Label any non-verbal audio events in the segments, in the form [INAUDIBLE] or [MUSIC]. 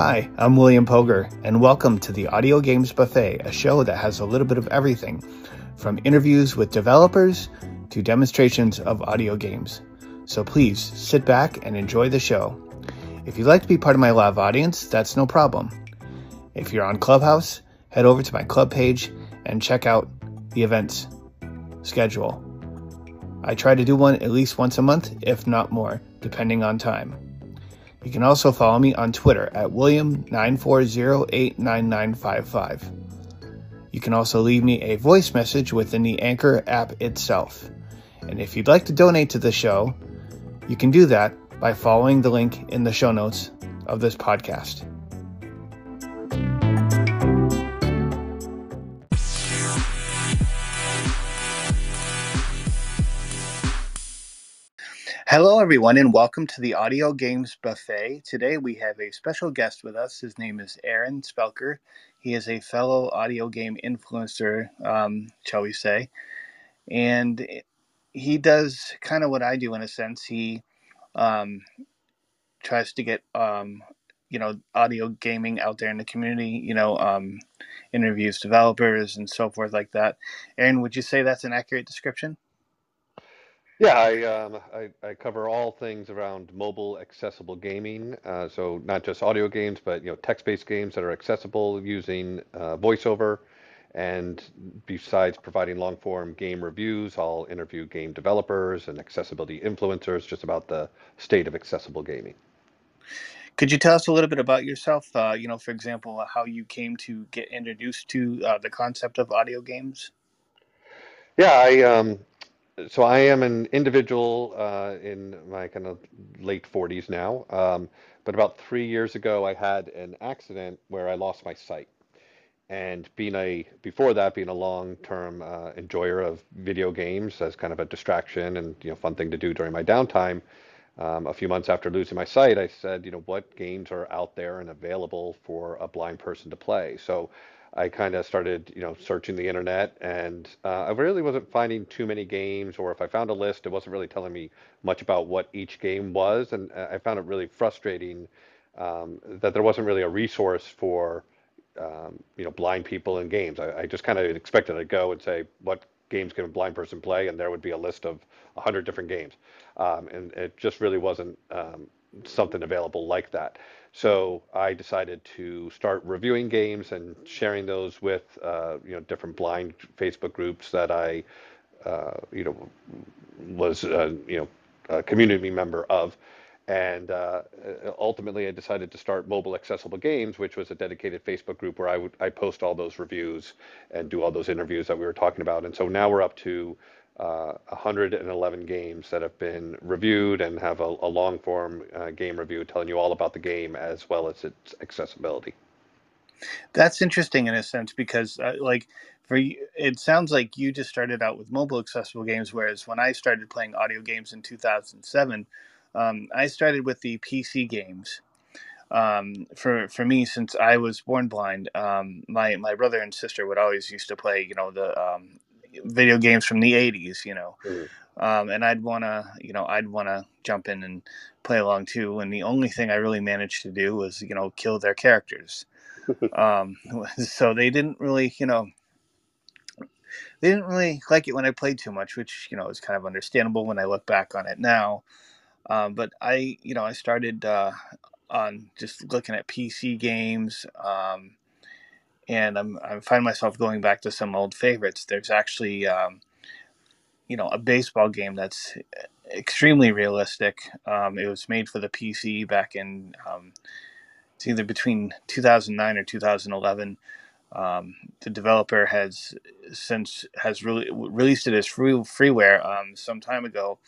Hi, I'm William Poger, and welcome to the Audio Games Buffet, a show that has a little bit of everything from interviews with developers to demonstrations of audio games. So please sit back and enjoy the show. If you'd like to be part of my live audience, that's no problem. If you're on Clubhouse, head over to my club page and check out the events schedule. I try to do one at least once a month, if not more, depending on time. You can also follow me on Twitter at William940899955. You can also leave me a voice message within the Anchor app itself. And if you'd like to donate to the show, you can do that by following the link in the show notes of this podcast. Hello, everyone, and welcome to the Audio Games Buffet. Today we have a special guest with us. His name is Aaron Spelker. He is a fellow audio game influencer, um, shall we say, and he does kind of what I do in a sense. He um, tries to get um, you know audio gaming out there in the community. You know, um, interviews developers and so forth like that. Aaron, would you say that's an accurate description? Yeah, I, um, I, I cover all things around mobile accessible gaming. Uh, so not just audio games, but you know text-based games that are accessible using uh, VoiceOver. And besides providing long-form game reviews, I'll interview game developers and accessibility influencers just about the state of accessible gaming. Could you tell us a little bit about yourself? Uh, you know, for example, how you came to get introduced to uh, the concept of audio games. Yeah, I um, so I am an individual uh, in my kind of late 40s now. Um, but about three years ago, I had an accident where I lost my sight. And being a before that, being a long-term uh, enjoyer of video games as kind of a distraction and you know fun thing to do during my downtime. Um, a few months after losing my sight, I said, you know, what games are out there and available for a blind person to play? So I kind of started, you know, searching the internet, and uh, I really wasn't finding too many games. Or if I found a list, it wasn't really telling me much about what each game was, and uh, I found it really frustrating um, that there wasn't really a resource for, um, you know, blind people in games. I, I just kind of expected to go and say, what games can a blind person play, and there would be a list of hundred different games, um, and it just really wasn't um, something available like that. So I decided to start reviewing games and sharing those with uh, you know different blind Facebook groups that I uh, you know was uh, you know a community member of. And uh, ultimately, I decided to start Mobile Accessible Games, which was a dedicated Facebook group where I would I post all those reviews and do all those interviews that we were talking about. And so now we're up to uh, 111 games that have been reviewed and have a, a long form uh, game review telling you all about the game as well as its accessibility. That's interesting in a sense because, uh, like, for you, it sounds like you just started out with mobile accessible games, whereas when I started playing audio games in 2007, um, I started with the PC games. Um, for for me, since I was born blind, um, my my brother and sister would always used to play, you know, the um, video games from the 80s you know. Mm-hmm. um, and i'd want to you know i'd want to jump in and play along too and the only thing i really managed to do was you know kill their characters. [LAUGHS] Um, [LAUGHS] so they didn't really you know they didn't really like it when i played too much which you know is kind of understandable when i look back on it now. Um, but i you know i started uh, on just looking at pc games um, and I'm I find myself going back to some old favorites. There's actually um, you know a baseball game that's extremely realistic. Um, it was made for the PC back in um, it's either between 2009 or 2011. Um, the developer has since has really released it as free freeware um, some time ago.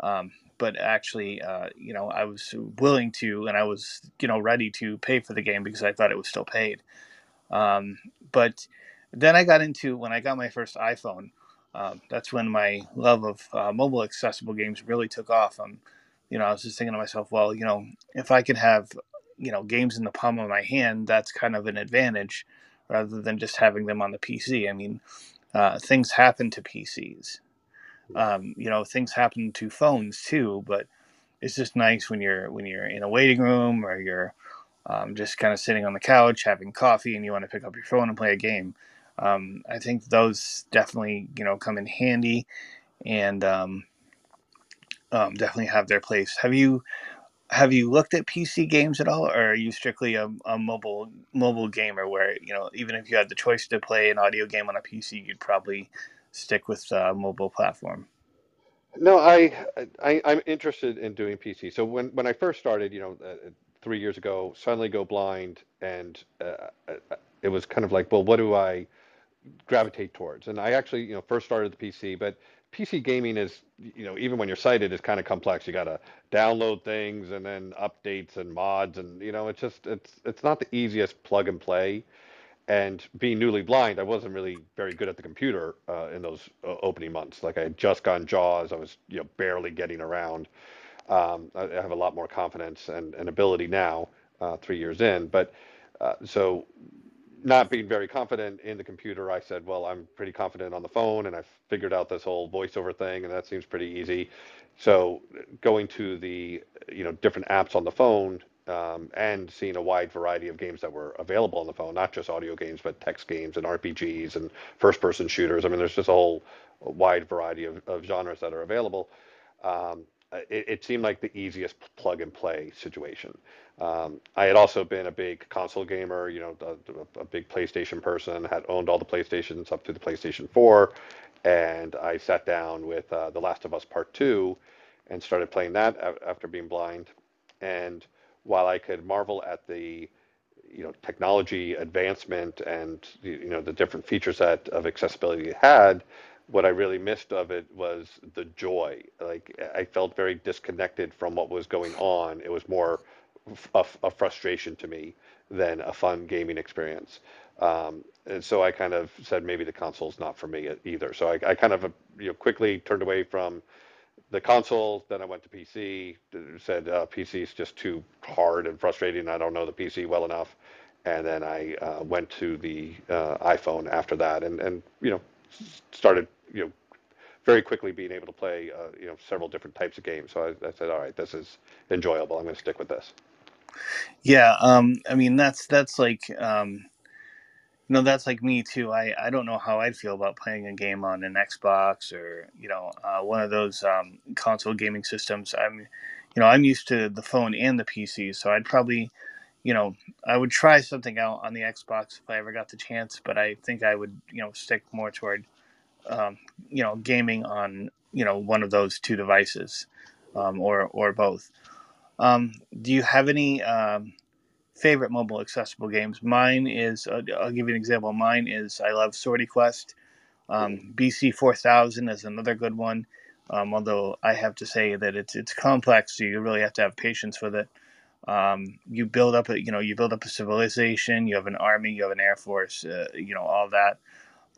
Um, but actually, uh, you know, I was willing to, and I was, you know, ready to pay for the game because I thought it was still paid. Um, but then I got into when I got my first iPhone. Um, that's when my love of uh, mobile accessible games really took off. Um, you know, I was just thinking to myself, well, you know, if I could have, you know, games in the palm of my hand, that's kind of an advantage rather than just having them on the PC. I mean, uh, things happen to PCs. Um, you know, things happen to phones too, but it's just nice when you're when you're in a waiting room or you're um, just kind of sitting on the couch having coffee and you want to pick up your phone and play a game. Um, I think those definitely you know come in handy and um, um, definitely have their place. Have you have you looked at PC games at all, or are you strictly a, a mobile mobile gamer where you know even if you had the choice to play an audio game on a PC, you'd probably stick with a mobile platform? No, I, I I'm interested in doing PC. So when when I first started, you know, uh, three years ago, suddenly go blind, and uh, uh, it was kind of like, well, what do I gravitate towards? And I actually, you know, first started the PC, but PC gaming is, you know, even when you're sighted, is kind of complex. You got to download things and then updates and mods, and you know, it's just it's it's not the easiest plug and play. And being newly blind, I wasn't really very good at the computer uh, in those uh, opening months. Like I had just gone JAWS, I was you know barely getting around. Um, I, I have a lot more confidence and, and ability now, uh, three years in. But uh, so not being very confident in the computer, I said, well, I'm pretty confident on the phone and I've figured out this whole voiceover thing and that seems pretty easy. So going to the, you know, different apps on the phone um, and seeing a wide variety of games that were available on the phone, not just audio games, but text games and RPGs and first person shooters. I mean, there's just a whole wide variety of, of genres that are available. Um, it, it, seemed like the easiest plug and play situation. Um, I had also been a big console gamer, you know, a, a, big PlayStation person, had owned all the PlayStations up to the PlayStation 4, and I sat down with uh, The Last of Us Part 2 and started playing that after being blind. And while I could marvel at the you know technology advancement and you know the different feature set of accessibility it had what I really missed of it was the joy. Like I felt very disconnected from what was going on. It was more a, a frustration to me than a fun gaming experience. Um, and so I kind of said maybe the console's not for me either. So I, I kind of you know quickly turned away from the console. Then I went to PC. Said uh, PC is just too hard and frustrating. I don't know the PC well enough. And then I uh, went to the uh, iPhone after that, and and you know started you know very quickly being able to play uh, you know several different types of games. So I, I said, all right, this is enjoyable. I'm going to stick with this. Yeah, um, I mean that's that's like um, you know that's like me too. I I don't know how I'd feel about playing a game on an Xbox or you know uh, one of those um, console gaming systems. I'm you know I'm used to the phone and the PC, so I'd probably you know I would try something out on the Xbox if I ever got the chance, but I think I would you know stick more toward um, you know gaming on you know one of those two devices um, or or both. Um, do you have any um, favorite mobile accessible games? Mine is, uh, I'll give you an example. Mine is, I love Swordy Quest. Um, BC 4000 is another good one. Um, although I have to say that it's it's complex, so you really have to have patience with it. Um, you build up a you know you build up a civilization. You have an army. You have an air force. Uh, you know all that,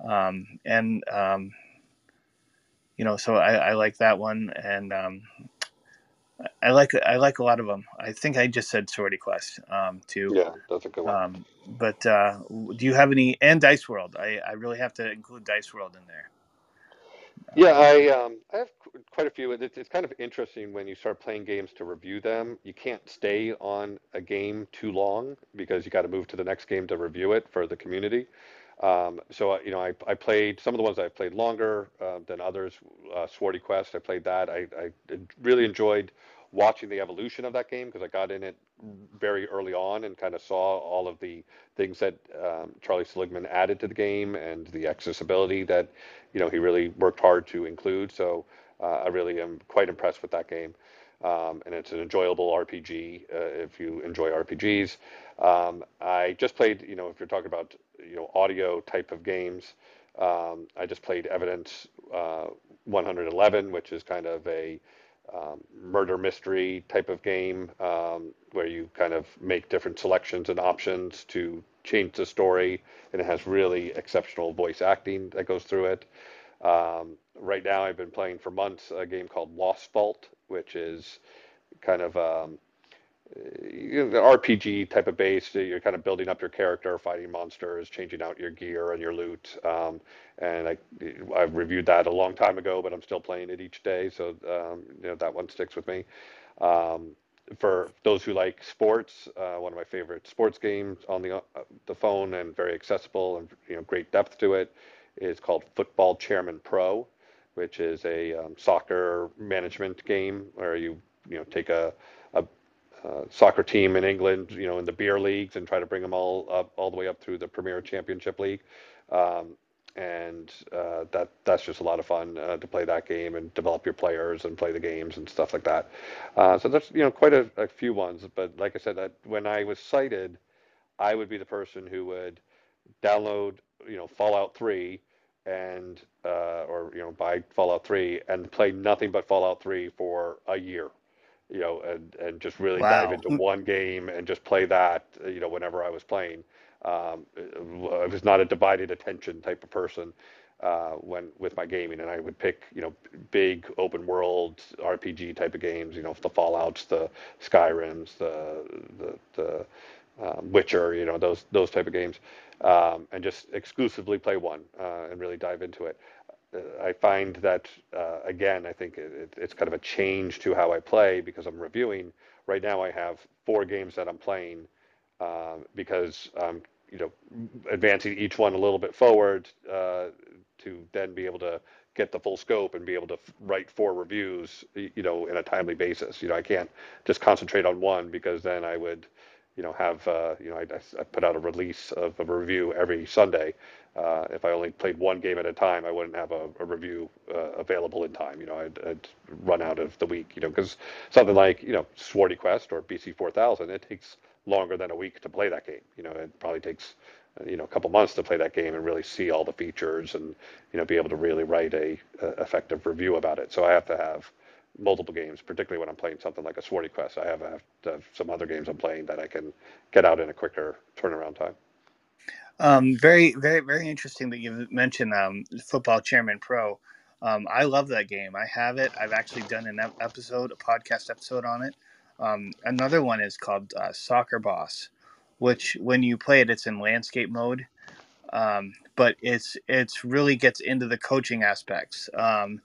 um, and um, you know so I, I, like that one. And um, I like I like a lot of them. I think I just said Swordy Quest um, too. Yeah, that's a good one. Um, but uh, do you have any and Dice World? I, I really have to include Dice World in there. Yeah, I um, I have quite a few. It's, it's kind of interesting when you start playing games to review them. You can't stay on a game too long because you got to move to the next game to review it for the community. Um, so uh, you know, I, I played some of the ones I played longer uh, than others. Uh, Swordy Quest, I played that. I, I really enjoyed watching the evolution of that game because I got in it very early on and kind of saw all of the things that um, Charlie Seligman added to the game and the accessibility that you know he really worked hard to include. So uh, I really am quite impressed with that game. Um, and it's an enjoyable RPG uh, if you enjoy RPGs. Um, I just played, you know, if you're talking about you know audio type of games. Um, I just played Evidence uh, 111, which is kind of a um, murder mystery type of game um, where you kind of make different selections and options to change the story, and it has really exceptional voice acting that goes through it. Um, right now, I've been playing for months a game called Lost Vault, which is kind of um, you know, the RPG type of base. You're kind of building up your character, fighting monsters, changing out your gear and your loot. Um, and I, I've reviewed that a long time ago, but I'm still playing it each day. So um, you know that one sticks with me. Um, for those who like sports, uh, one of my favorite sports games on the uh, the phone and very accessible and you know great depth to it is called Football Chairman Pro, which is a um, soccer management game where you you know take a, a, soccer team in England, you know, in the beer leagues and try to bring them all up all the way up through the Premier Championship League. Um, and uh, that that's just a lot of fun uh, to play that game and develop your players and play the games and stuff like that. Uh, so that's you know quite a, a, few ones. But like I said, that when I was sighted, I would be the person who would download you know Fallout 3 and uh, or you know buy Fallout 3 and play nothing but Fallout 3 for a year. You know, and, and just really wow. dive into one game and just play that, you know, whenever I was playing. Um, I was not a divided attention type of person uh, when with my gaming, and I would pick you know big open world RPG type of games. You know, the Fallout's, the Skyrim's, the the, the um, Witcher. You know, those those type of games, um, and just exclusively play one uh, and really dive into it. Uh, I find that uh, again, I think it, it's kind of a change to how I play because I'm reviewing. Right now, I have four games that I'm playing uh, because um, you know advancing each one a little bit forward uh, to then be able to get the full scope and be able to write four reviews you know in a timely basis you know i can't just concentrate on one because then i would you know have uh, you know I, I, put out a release of a review every sunday uh, if i only played one game at a time i wouldn't have a, a review uh, available in time you know I'd, I'd, run out of the week you know because something like you know swordy quest or bc 4000 it takes longer than a week to play that game. You know, it probably takes you know a couple months to play that game and really see all the features and you know be able to really write a, a effective review about it. So I have to have multiple games, particularly when I'm playing something like a Swordy Quest. I have, I have to have some other games I'm playing that I can get out in a quicker turnaround time. Um, very, very, very interesting that you mentioned um, Football Chairman Pro. Um, I love that game. I have it. I've actually done an episode, a podcast episode on it. Um, another one is called uh, Soccer Boss, which when you play it, it's in landscape mode, um, but it's it's really gets into the coaching aspects um,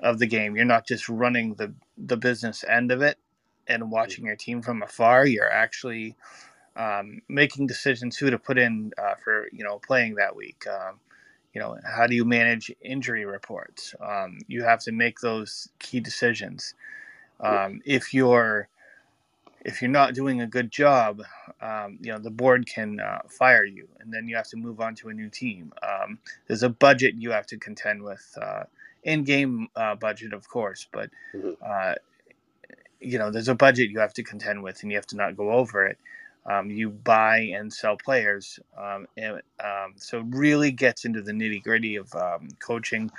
of the game. You're not just running the the business end of it and watching your team from afar. You're actually um, making decisions who to put in uh, for you know playing that week. Um, you know how do you manage injury reports? Um, you have to make those key decisions. if you're if you're not doing a good job, um, you know the board can uh, fire you, and then you have to move on to a new team. Um, there's a budget you have to contend with, uh, in-game uh, budget, of course, but mm-hmm. uh, you know there's a budget you have to contend with, and you have to not go over it. Um, you buy and sell players, um, and um, so really gets into the nitty gritty of um, coaching.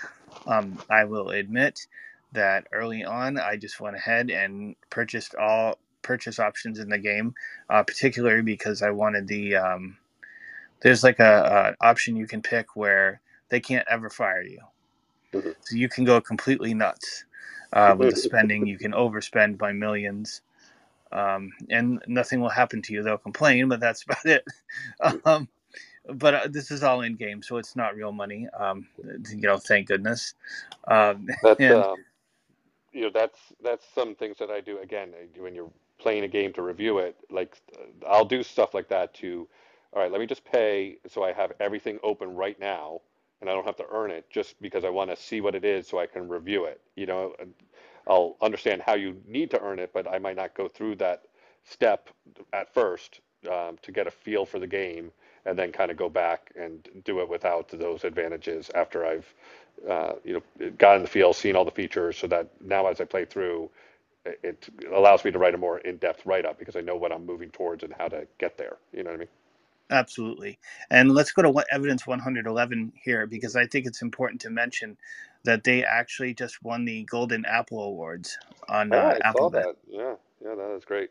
I will admit that early on, I just went ahead and purchased all purchase options in the game, uh, particularly because I wanted the. Um, there's like a, a, option you can pick where they can't ever fire you, mm-hmm. so you can go completely nuts uh, with the spending. [LAUGHS] You can overspend by millions, um, and nothing will happen to you. They'll complain, but that's [LAUGHS] about it. um, but uh, this is all in game, so it's not real money. Um, you know, thank goodness. Um, [LAUGHS] that's and, um, you know that's that's some things that I do again when you're playing a game to review it, like I'll do stuff like that to, all right, let me just pay so I have everything open right now and I don't have to earn it just because I want to see what it is so I can review it. You know, I'll understand how you need to earn it, but I might not go through that step at first um, to get a feel for the game and then kind of go back and do it without those advantages after I've, uh, you know, gotten the feel, seen all the features so that now as I play through, it allows me to write a more in-depth write-up because I know what I'm moving towards and how to get there. You know what I mean? Absolutely. And let's go to what evidence 111 here because I think it's important to mention that they actually just won the Golden Apple Awards on uh, I Apple. Saw that. Yeah, yeah, that is great.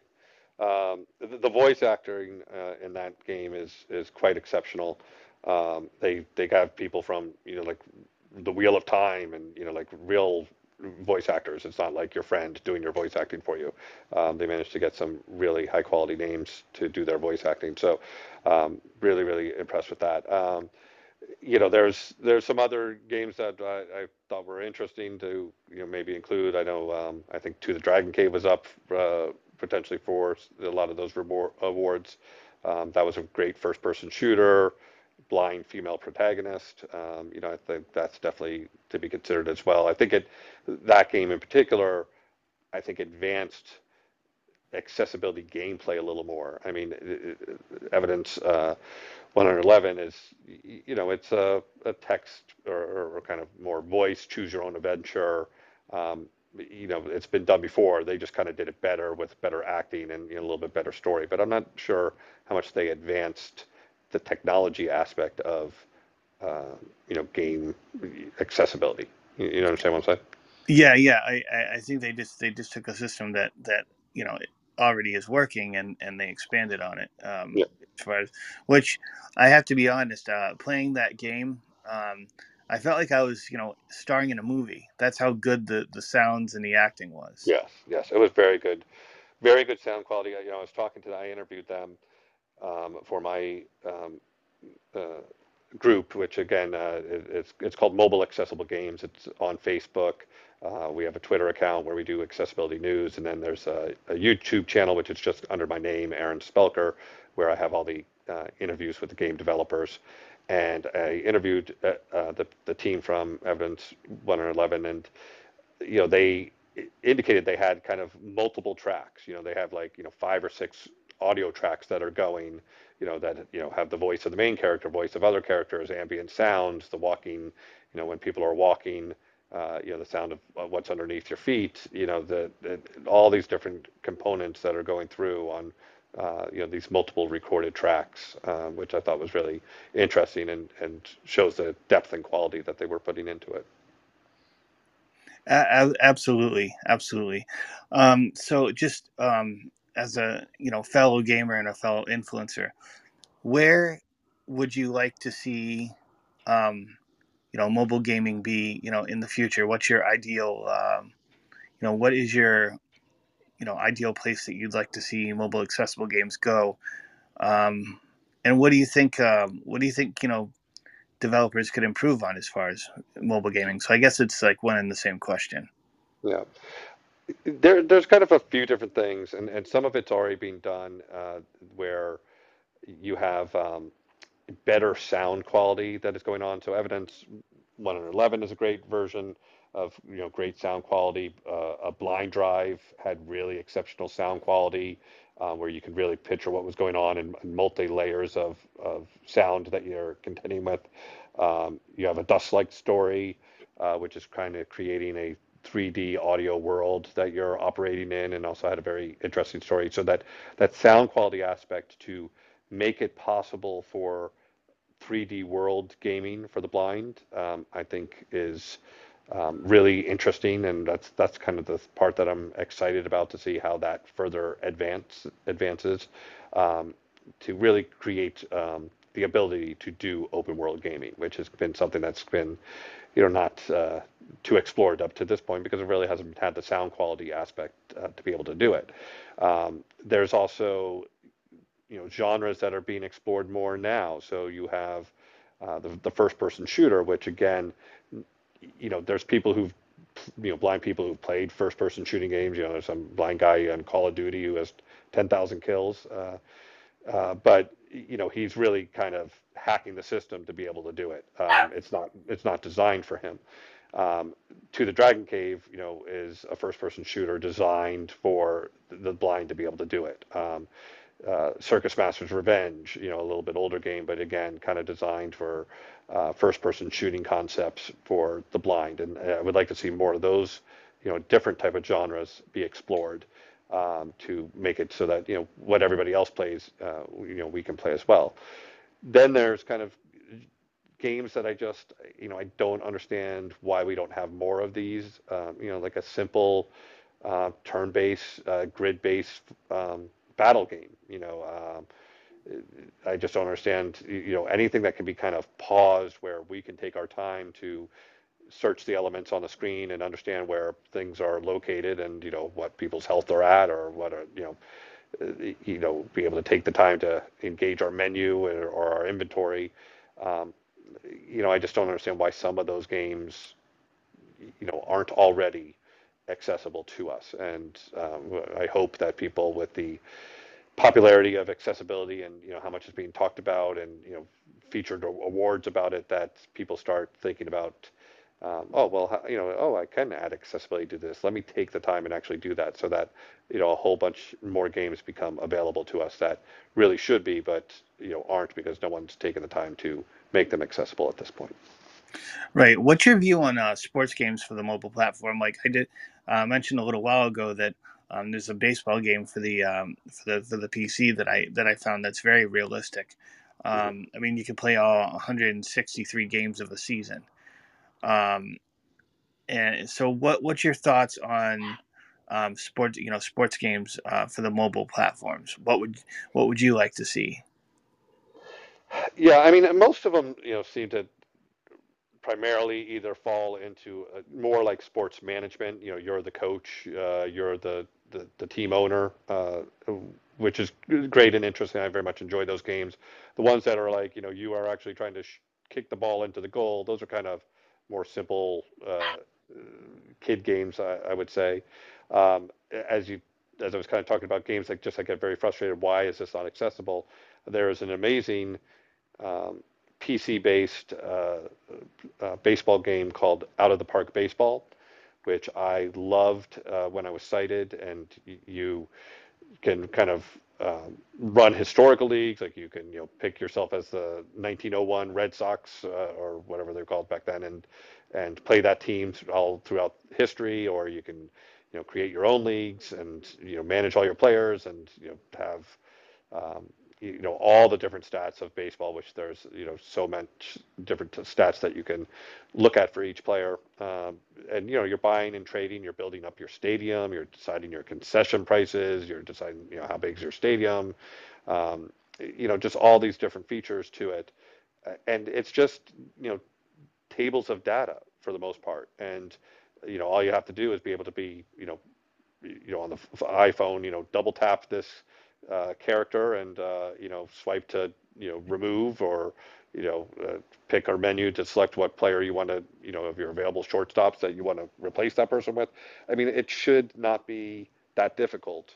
Um, the, the, voice acting uh, in that game is is quite exceptional. Um, they they have people from you know like the Wheel of Time and you know like real voice actors. It's not like your friend doing your voice acting for you. Um, they managed to get some really high quality names to do their voice acting. So um, really, really impressed with that. Um, you know, there's there's some other games that I, I, thought were interesting to you know maybe include. I know um, I think To the Dragon Cave was up uh, potentially for a lot of those awards. Um, that was a great first-person shooter, blind female protagonist. Um, you know, I think that's definitely to be considered as well. I think it that game in particular, I think advanced accessibility gameplay a little more. I mean, evidence uh, 111 is, you know, it's a, a text or, or, kind of more voice, choose your own adventure. Um, you know, it's been done before. They just kind of did it better with better acting and you know, a little bit better story. But I'm not sure how much they advanced the technology aspect of, uh, you know, game accessibility. You, you understand what I'm saying? Yeah, yeah. I, I think they just they just took a system that that you know already is working and and they expanded on it. Um, yeah. As far as which I have to be honest, uh, playing that game. Um, I felt like I was, you know, starring in a movie. That's how good the the sounds and the acting was. Yes, yes, it was very good, very good sound quality. You know, I was talking to, I interviewed them um, for my um, uh, group, which again, uh, it's it's called Mobile Accessible Games. It's on Facebook. Uh, we have a Twitter account where we do accessibility news, and then there's a, a YouTube channel which is just under my name, Aaron Spelker, where I have all the uh, interviews with the game developers and I interviewed uh, uh, the the team from Evidence 111, and you know they indicated they had kind of multiple tracks. You know, they have like you know five or six audio tracks that are going. You know that you know have the voice of the main character, voice of other characters, ambient sounds, the walking. You know, when people are walking. Uh, you know the sound of what's underneath your feet. You know the, the all these different components that are going through on uh, you know these multiple recorded tracks, uh, which I thought was really interesting and, and shows the depth and quality that they were putting into it. Uh, absolutely, absolutely. Um, so, just um, as a you know fellow gamer and a fellow influencer, where would you like to see um, you know mobile gaming be you know in the future? What's your ideal? Um, you know, what is your you know ideal place that you'd like to see mobile accessible games go um, and what do you think um, what do you think you know developers could improve on as far as mobile gaming so i guess it's like one and the same question yeah there, there's kind of a few different things and, and some of it's already being done uh, where you have um, better sound quality that is going on so evidence 111 is a great version of you know great sound quality. Uh, a blind drive had really exceptional sound quality, uh, where you could really picture what was going on in, in multi layers of of sound that you're contending with. Um, you have a dust like story, uh, which is kind of creating a 3D audio world that you're operating in, and also had a very interesting story. So that that sound quality aspect to make it possible for 3D world gaming for the blind, um, I think is um, really interesting, and that's that's kind of the part that I'm excited about to see how that further advance advances um, to really create um, the ability to do open world gaming, which has been something that's been you know not uh, too explored up to this point because it really hasn't had the sound quality aspect uh, to be able to do it. Um, there's also you know genres that are being explored more now. So you have uh, the, the first person shooter, which again you know, there's people who've, you know, blind people who've played first person shooting games. You know, there's some blind guy on Call of Duty who has 10,000 kills. Uh, uh, but you know, he's really kind of hacking the system to be able to do it. Um, it's not, it's not designed for him. Um, to the Dragon Cave, you know, is a first-person shooter designed for the blind to be able to do it. Um, uh, Circus Master's Revenge, you know, a little bit older game, but again, kind of designed for uh, first-person shooting concepts for the blind, and I would like to see more of those, you know, different type of genres be explored um, to make it so that you know what everybody else plays, uh, you know, we can play as well. Then there's kind of games that I just, you know, I don't understand why we don't have more of these. Um, you know, like a simple uh, turn-based, uh, grid-based um, battle game. You know. Um, I just don't understand, you know, anything that can be kind of paused where we can take our time to search the elements on the screen and understand where things are located and, you know, what people's health are at or what are, you know, you know, be able to take the time to engage our menu or, or our inventory. Um, you know, I just don't understand why some of those games, you know, aren't already accessible to us. And um, I hope that people with the popularity of accessibility and you know how much is being talked about and you know featured awards about it that people start thinking about um, oh well you know oh I can add accessibility to this let me take the time and actually do that so that you know a whole bunch more games become available to us that really should be but you know aren't because no one's taken the time to make them accessible at this point right what's your view on uh, sports games for the mobile platform like I did uh, mention a little while ago that um, there's a baseball game for the um, for the for the PC that I that I found that's very realistic. Mm-hmm. Um, I mean, you can play all 163 games of a season. Um, and so, what what's your thoughts on um, sports? You know, sports games uh, for the mobile platforms. What would what would you like to see? Yeah, I mean, most of them, you know, seem to primarily either fall into more like sports management. You know, you're the coach, uh, you're the the, the team owner, uh, which is great and interesting. I very much enjoy those games. The ones that are like, you know, you are actually trying to sh- kick the ball into the goal, those are kind of more simple uh, kid games, I, I would say. Um, as you, as I was kind of talking about games, like just I get very frustrated. Why is this not accessible? There is an amazing um, PC-based uh, uh, baseball game called Out of the Park Baseball which I loved uh, when I was sighted. and you can kind of um, run historical leagues, like you can you know pick yourself as the 1901 Red Sox uh, or whatever they're called back then, and and play that team all throughout history, or you can you know create your own leagues and you know manage all your players and you know have um, you know all the different stats of baseball, which there's you know so much different stats that you can look at for each player. Um, and you know you're buying and trading, you're building up your stadium, you're deciding your concession prices, you're deciding you know how big is your stadium, um, you know just all these different features to it, and it's just you know tables of data for the most part, and you know all you have to do is be able to be you know you know on the iPhone you know double tap this uh, character and uh, you know swipe to you know remove or you know uh, pick our menu to select what player you want to you know of your available shortstops that you want to replace that person with. I mean, it should not be that difficult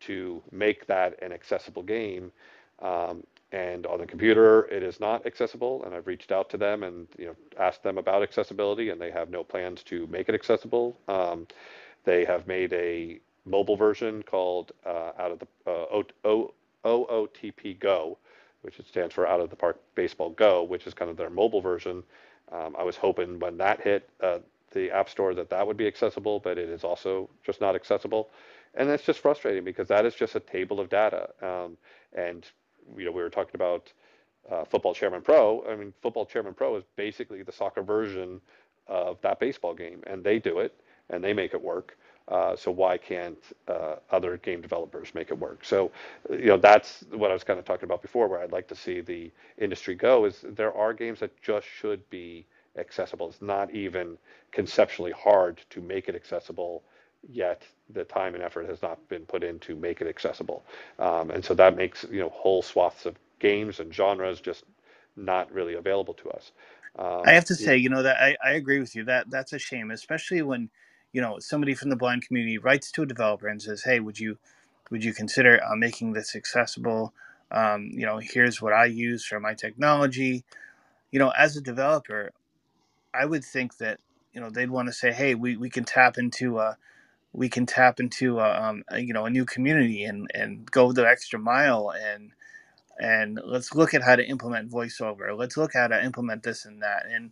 to make that an accessible game. Um, and on the computer, it is not accessible. And I've reached out to them and you know asked them about accessibility, and they have no plans to make it accessible. Um, they have made a mobile version called uh, out of the uh, OOTP Go, which stands for Out of the Park Baseball Go, which is kind of their mobile version. Um, I was hoping when that hit uh, the App Store that that would be accessible, but it is also just not accessible, and it's just frustrating because that is just a table of data. Um, and you know, we were talking about uh, Football Chairman Pro. I mean, Football Chairman Pro is basically the soccer version of that baseball game, and they do it and they make it work. Uh, so why can't uh, other game developers make it work? So, you know, that's what I was kind of talking about before, where I'd like to see the industry go. Is there are games that just should be accessible. It's not even conceptually hard to make it accessible, yet the time and effort has not been put in to make it accessible. Um, and so that makes you know whole swaths of games and genres just not really available to us. Um, I have to say, you know, that I, I agree with you. That that's a shame, especially when you know somebody from the blind community writes to a developer and says hey would you would you consider uh, making this accessible? Um, you know here's what i use for my technology. You know as a developer i would think that you know they'd want to say hey we, we can tap into uh, we can tap into uh, um, a, you know a new community and and go the extra mile and and let's look at how to implement voiceover. Let's look at how to implement this and that. And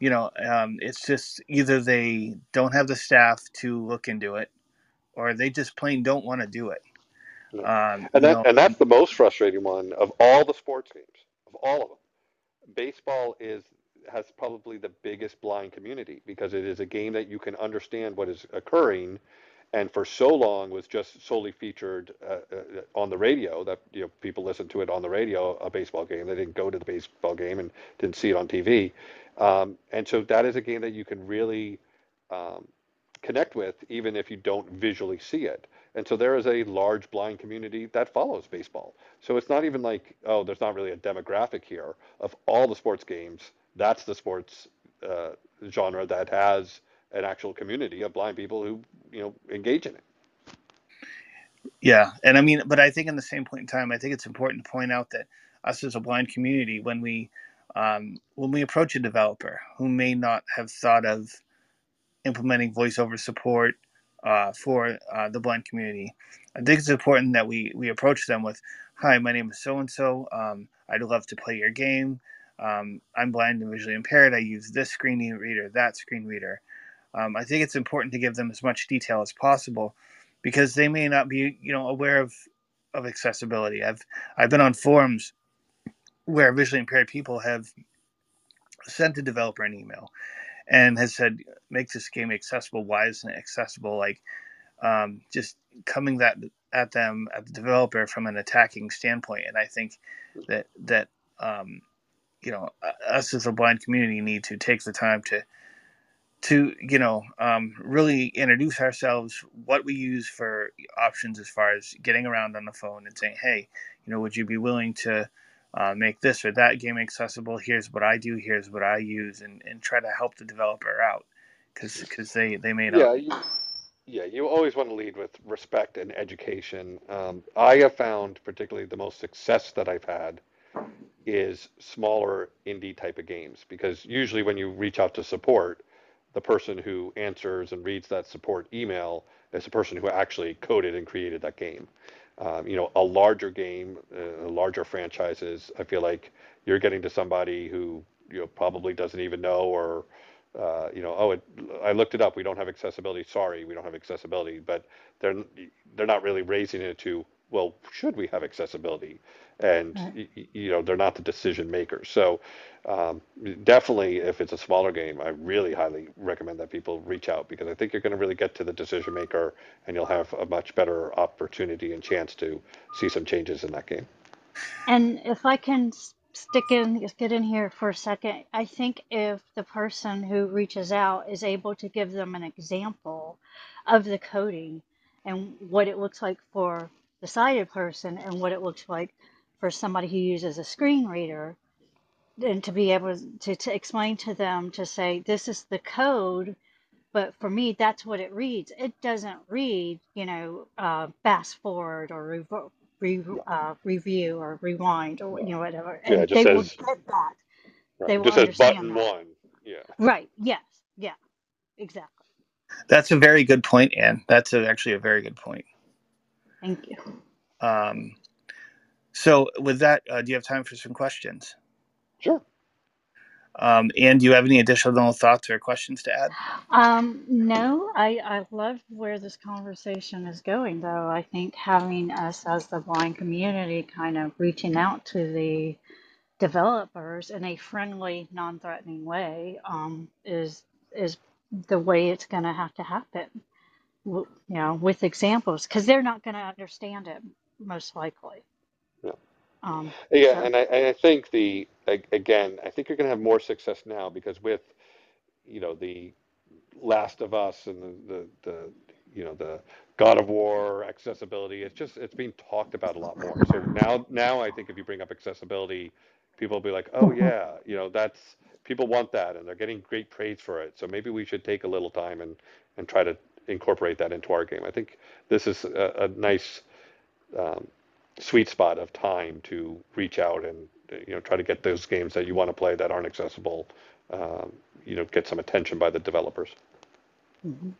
you know, um, it's just either they don't have the staff to look into it, or they just plain don't want to do it. Um, and that, and that's the most frustrating one of all the sports games, of all of them. Baseball is has probably the biggest blind community because it is a game that you can understand what is occurring, and for so long was just solely featured uh, uh, on the radio that you know people listened to it on the radio a baseball game. They didn't go to the baseball game and didn't see it on TV. Um, and so that is a game that you can really um, connect with, even if you don't visually see it. And so there is a large blind community that follows baseball. So it's not even like, oh, there's not really a demographic here. Of all the sports games, that's the sports uh, genre that has an actual community of blind people who you know engage in it. Yeah, and I mean, but I think in the same point in time, I think it's important to point out that us as a blind community, when we um, when we approach a developer who may not have thought of implementing voiceover support uh, for uh, the blind community, I think it's important that we we approach them with, "Hi, my name is so and so. I'd love to play your game. Um, I'm blind and visually impaired. I use this screen reader, that screen reader." Um, I think it's important to give them as much detail as possible because they may not be, you know, aware of of accessibility. I've I've been on forums where visually impaired people have sent a developer an email and has said, "Make this game accessible. Why isn't it accessible?" Like, um, just coming that at them at the developer from an attacking standpoint. And I think that that um, you know us as a blind community need to take the time to to you know um, really introduce ourselves what we use for options as far as getting around on the phone and saying hey you know would you be willing to uh, make this or that game accessible here's what i do here's what i use and, and try to help the developer out because because they they may not Yeah, you, yeah, you always want to lead with respect and education. Um, I have found particularly the most success that I've had is smaller indie type of games because usually when you reach out to support, the person who answers and reads that support email is the person who actually coded and created that game. Um, you know, a larger game, uh, larger franchises, I feel like you're getting to somebody who you know probably doesn't even know or uh, you know, oh, it, I looked it up. We don't have accessibility. Sorry, we don't have accessibility. But they're they're not really raising it to well, should we have accessibility? And Right. y- you know, they're not the decision makers. So um, definitely, if it's a smaller game, I really highly recommend that people reach out because I think you're going to really get to the decision maker, and you'll have a much better opportunity and chance to see some changes in that game. And if I can stick in, just get in here for a second, I think if the person who reaches out is able to give them an example of the coding and what it looks like for the sighted person and what it looks like for somebody who uses a screen reader, and to be able to, to explain to them to say, this is the code, but for me, that's what it reads. It doesn't read, you know, uh, fast forward or revo re, uh, review or rewind or you know whatever, Yeah, it and just they will says get that. right, They will just says understand button that. one. Yeah. Right. Yes. Yeah. Exactly. that's a very good point anne that's a, actually a very good point Thank you. um, so with that uh, do you have time for some questions Sure. um, and do you have any additional thoughts or questions to add Um, no, I, I love where this conversation is going, though. I think having us as the blind community kind of reaching out to the developers in a friendly, non-threatening way um, is is the way it's going to have to happen. W- You know, with examples, because they're not going to understand it most likely. Yeah. Um, Yeah, so, and I, and I think the a- again, I think you're going to have more success now because with you know the Last of Us and the, the the you know the God of War accessibility, it's just it's being talked about a lot more. So now now I think if you bring up accessibility, people will be like, oh Mhm. yeah, you know that's people want that and they're getting great praise for it. So maybe we should take a little time and and try to incorporate that into our game. I think this is a, a nice um, sweet spot of time to reach out and you know try to get those games that you want to play that aren't accessible um, you know get some attention by the developers mhm.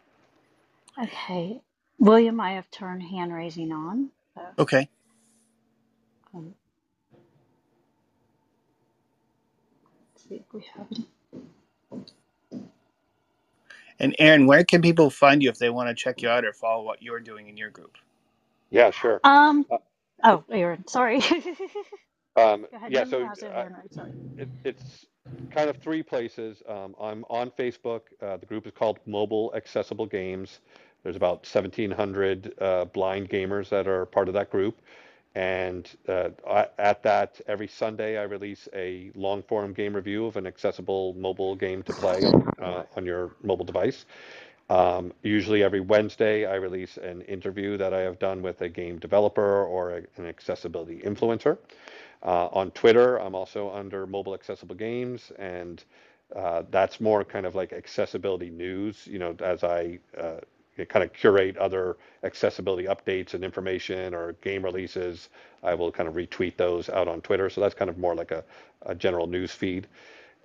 Okay. William, I have turned hand raising on. So, okay um, let's see if we have any. And aaron where can people find you if they want to check you out or follow what you're doing in your group yeah sure Um, uh, oh, Aaron, sorry. [LAUGHS] um, Go ahead. yeah so it, uh, Sorry. it, it's kind of three places um, i'm on facebook uh, the group is called mobile accessible games there's about 1700 uh, blind gamers that are part of that group And uh, I- at that, every Sunday, I release a long form game review of an accessible mobile game to play on, uh, on your mobile device. Um, usually, every Wednesday, I release an interview that I have done with a game developer or a, an accessibility influencer. Uh, on Twitter, I'm also under Mobile Accessible Games, and Uh, that's more kind of like accessibility news, you know, as I uh, kind of curate other accessibility updates and information or game releases, I will kind of retweet those out on Twitter. So that's kind of more like a, a general news feed.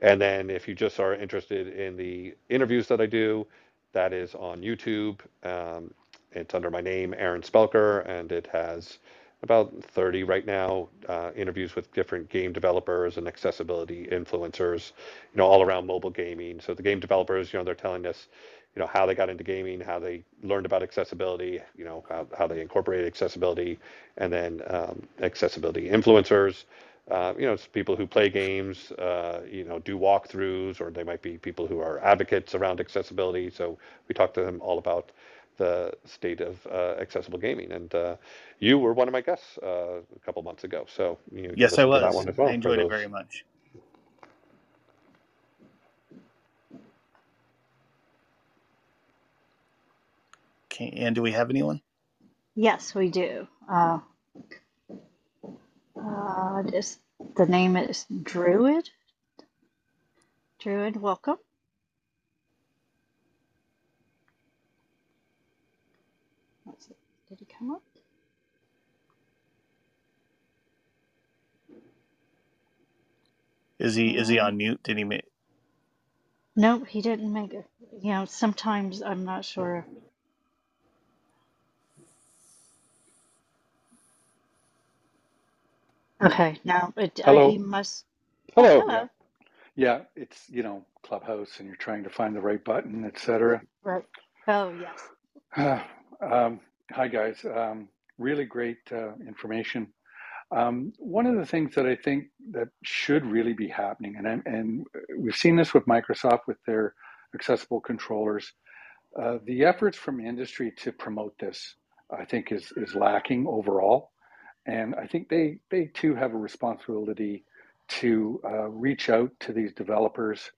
And then if you just are interested in the interviews that I do, that is on YouTube. Um, it's under my name, Aaron Spelker, and it has about 30 right now uh, interviews with different game developers and accessibility influencers, you know, all around mobile gaming. So the game developers, you know, they're telling us, you know, how they got into gaming, how they learned about accessibility, you know, how, how they incorporated accessibility, and then um, accessibility influencers. Uh, you know, it's people who play games, uh, you know, do walkthroughs, or they might be people who are advocates around accessibility. So we talk to them all about the state of uh, accessible gaming. And uh, you were one of my guests uh, a couple months ago. So you yes, I was. Well I enjoyed it very much. Okay, and do we have anyone? Yes, we do. Uh, uh, this, the name is Druid. Druid, welcome. Did he come up? Is he is he on mute? Did he make? Nope, he didn't make it. You know, sometimes I'm not sure. Okay, now it, Hello. he must. Hello. Hello. Yeah. Yeah, it's, you know, Clubhouse and you're trying to find the right button, etc. Right. Oh, yes. [SIGHS] um, hi, guys. Um, really great uh, information. Um, one of the things that I think that should really be happening, and, and we've seen this with Microsoft with their accessible controllers, uh, the efforts from industry to promote this, I think, is, is lacking overall. And I think they, they too have a responsibility to uh, reach out to these developers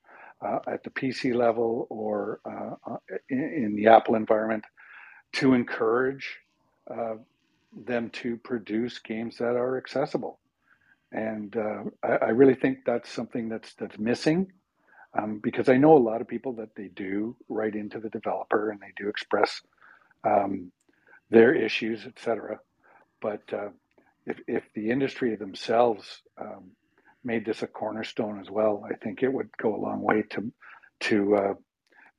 uh, at the PC level or uh, in, in, the Apple environment to encourage uh, them to produce games that are accessible. And uh, I, I, really think that's something that's that's missing um, because I know a lot of people that they do write into the developer and they do express um, their issues, etc. But if, if the industry themselves um, made this a cornerstone as well, I think it would go a long way to to uh,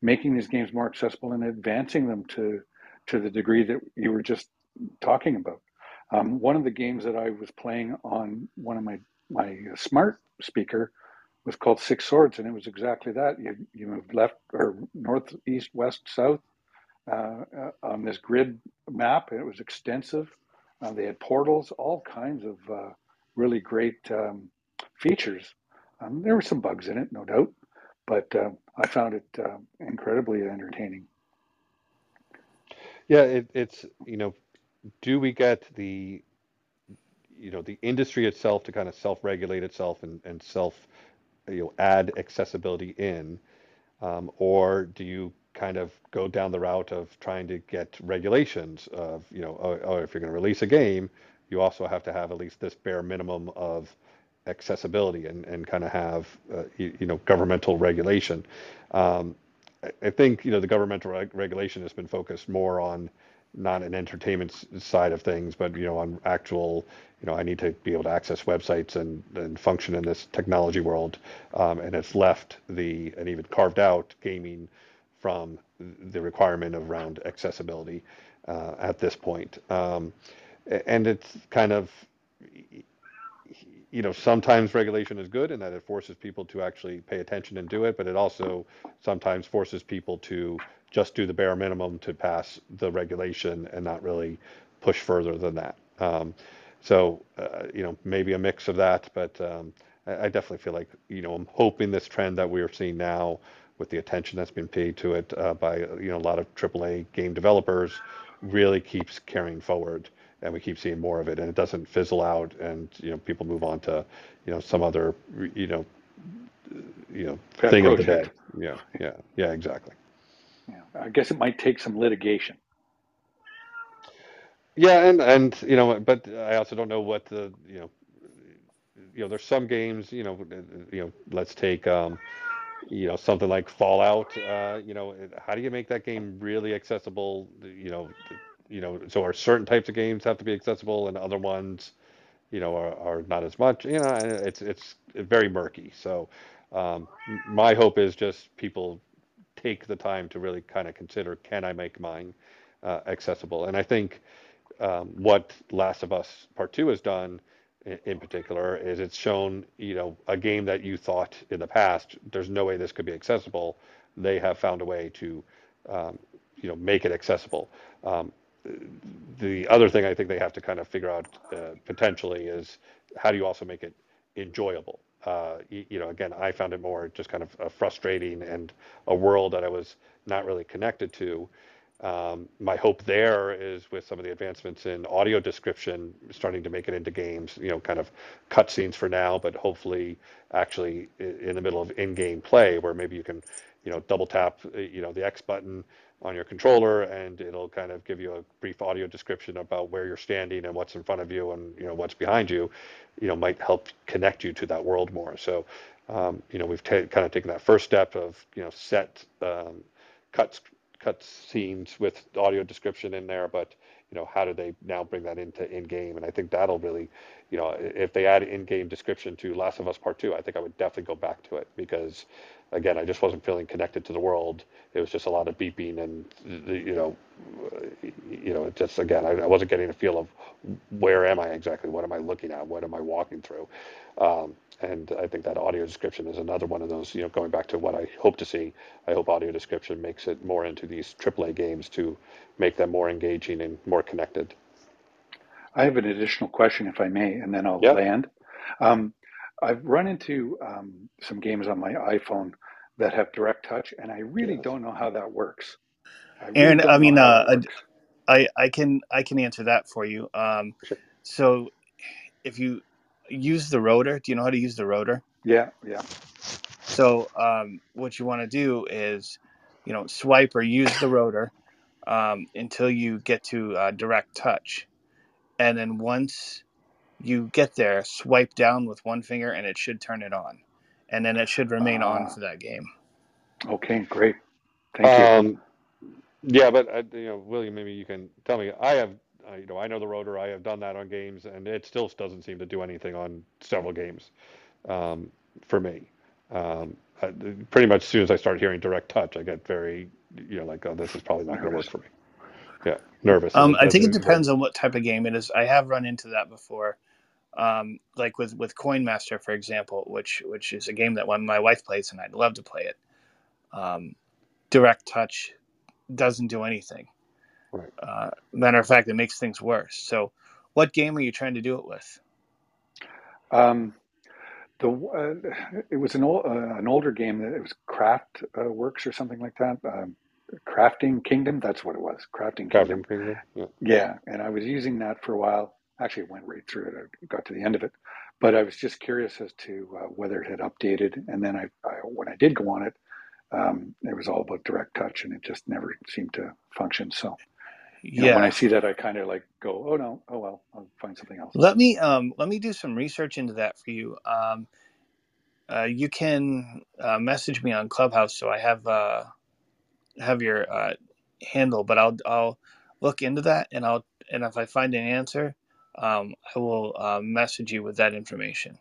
making these games more accessible and advancing them to to the degree that you were just talking about. Um, one of the games that I was playing on one of my my smart speaker was called Six Swords, and it was exactly that. You you moved left or north, east, west, south uh, uh, on this grid map, and it was extensive. Uh, they had portals, all kinds of uh, really great um, features. Um, there were some bugs in it, no doubt, but uh, I found it incredibly entertaining. Yeah, it, it's you know, do we get the you know the industry itself to kind of self-regulate itself and, and self you know add accessibility in, um, or do you kind of go down the route of trying to get regulations of you know oh, oh if you're going to release a game, you also have to have at least this bare minimum of accessibility and, and kind of have uh, you, you, know governmental regulation. Um, I, think you know the governmental reg- regulation has been focused more on not an entertainment side of things, but you know on actual you know I need to be able to access websites and, and function in this technology world, um, and it's left the and even carved out gaming from the requirement of around accessibility uh, at this point. Um, and it's kind of you know, sometimes regulation is good in that it forces people to actually pay attention and do it, but it also sometimes forces people to just do the bare minimum to pass the regulation and not really push further than that. Um, so, uh, you know, maybe a mix of that, but um, I, I, definitely feel like, you know, I'm hoping this trend that we're seeing now with the attention that's been paid to it uh, by, you know, a lot of AAA game developers really keeps carrying forward and we keep seeing more of it, and it doesn't fizzle out, and you know people move on to you know some other you know you know Pet thing project. of the day. Yeah, yeah, yeah, exactly. Yeah, I guess it might take some litigation. Yeah, and and you know, but I also don't know what the you know you know there's some games you know you know let's take um you know, something like Fallout, uh, you know, how do you make that game really accessible? You know, you know, so are certain types of games have to be accessible and other ones, you know, are, are not as much, you know, it's, it's very murky. So, um, my hope is just people take the time to really kind of consider, can I make mine uh, accessible? And I think um, what Last of Us Part Two has done in particular is it's shown you know a game that you thought in the past there's no way this could be accessible they have found a way to um, you know make it accessible um, the other thing i think they have to kind of figure out uh, potentially is how do you also make it enjoyable? Uh, you, you, know again i found it more just kind of frustrating and a world that i was not really connected to. Um, my hope there is with some of the advancements in audio description, starting to make it into games, you know, kind of cutscenes for now, but hopefully actually in the middle of in-game play where maybe you can, you know, double tap, uh, you know, the X button on your controller and it'll kind of give you a brief audio description about where you're standing and what's in front of you and, you know, what's behind you, you know, might help connect you to that world more. So, um, you know, we've kind of taken that first step of, you know, set um, cuts cut scenes with audio description in there, but you know, how do they now bring that into in-game? And I think that'll really, you know, if they add in-game description to Last of Us Part Two, I think I would definitely go back to it because, again, I just wasn't feeling connected to the world. It was just a lot of beeping and, you know, you know, just again, I, I wasn't getting a feel of where am I exactly? What am I looking at? What am I walking through? Um, and I think that audio description is another one of those, you know, going back to what I hope to see. I hope audio description makes it more into these AAA games to make them more engaging and more connected. I have an additional question, if I may, and then I'll yep. land. Um, I've run into um, some games on my iPhone that have direct touch, and I really yes. don't know how that works. I really Aaron, I mean, uh, I I can I can answer that for you. Um, sure. So, if you use the rotor. Do you know how to use the rotor? Yeah, yeah. So um, what you want to do is, you know, swipe or use the rotor um, until you get to uh, direct touch, and then once you get there, swipe down with one finger, and it should turn it on, and then it should remain uh, on ah. for that game. Okay, great. Thank um, you. Yeah, but uh, you know, William, maybe you can tell me. I have uh, you know, I know the rotor. I have done that on games, and it still doesn't seem to do anything on several games um, for me. Um, I, pretty much as soon as I start hearing direct touch, I get very, you know, like, oh, this is probably not going to work for me. Yeah, nervous. Um, I think it depends on what type of game it is. I have run into that before, um, like with with Coin Master, for example, which which is a game that when my wife plays and I'd love to play it. Um, direct touch doesn't do anything. Right. Uh, matter of fact, it makes things worse. So, what game are you trying to do it with? Um, the uh, it was an old uh, an older game that it was Craft uh, Works or something like that. Crafting Kingdom, that's what it was. Crafting Kingdom. Crafting Kingdom. Yeah. yeah, and I was using that for a while. Actually, it went right through it. I got to the end of it, but I was just curious as to uh, whether it had updated. And then I, I, when I did go on it, um, it was all about direct touch, and it just never seemed to function. So you yeah. Know, when I see that, I kind of like go, oh no, oh well, I'll find something else. Let me um, let me do some research into that for you. Um, uh, you can uh, message me on Clubhouse, so I have uh, have your uh, handle, but I'll I'll look into that, and I'll and if I find an answer, um, I will uh, message you with that information.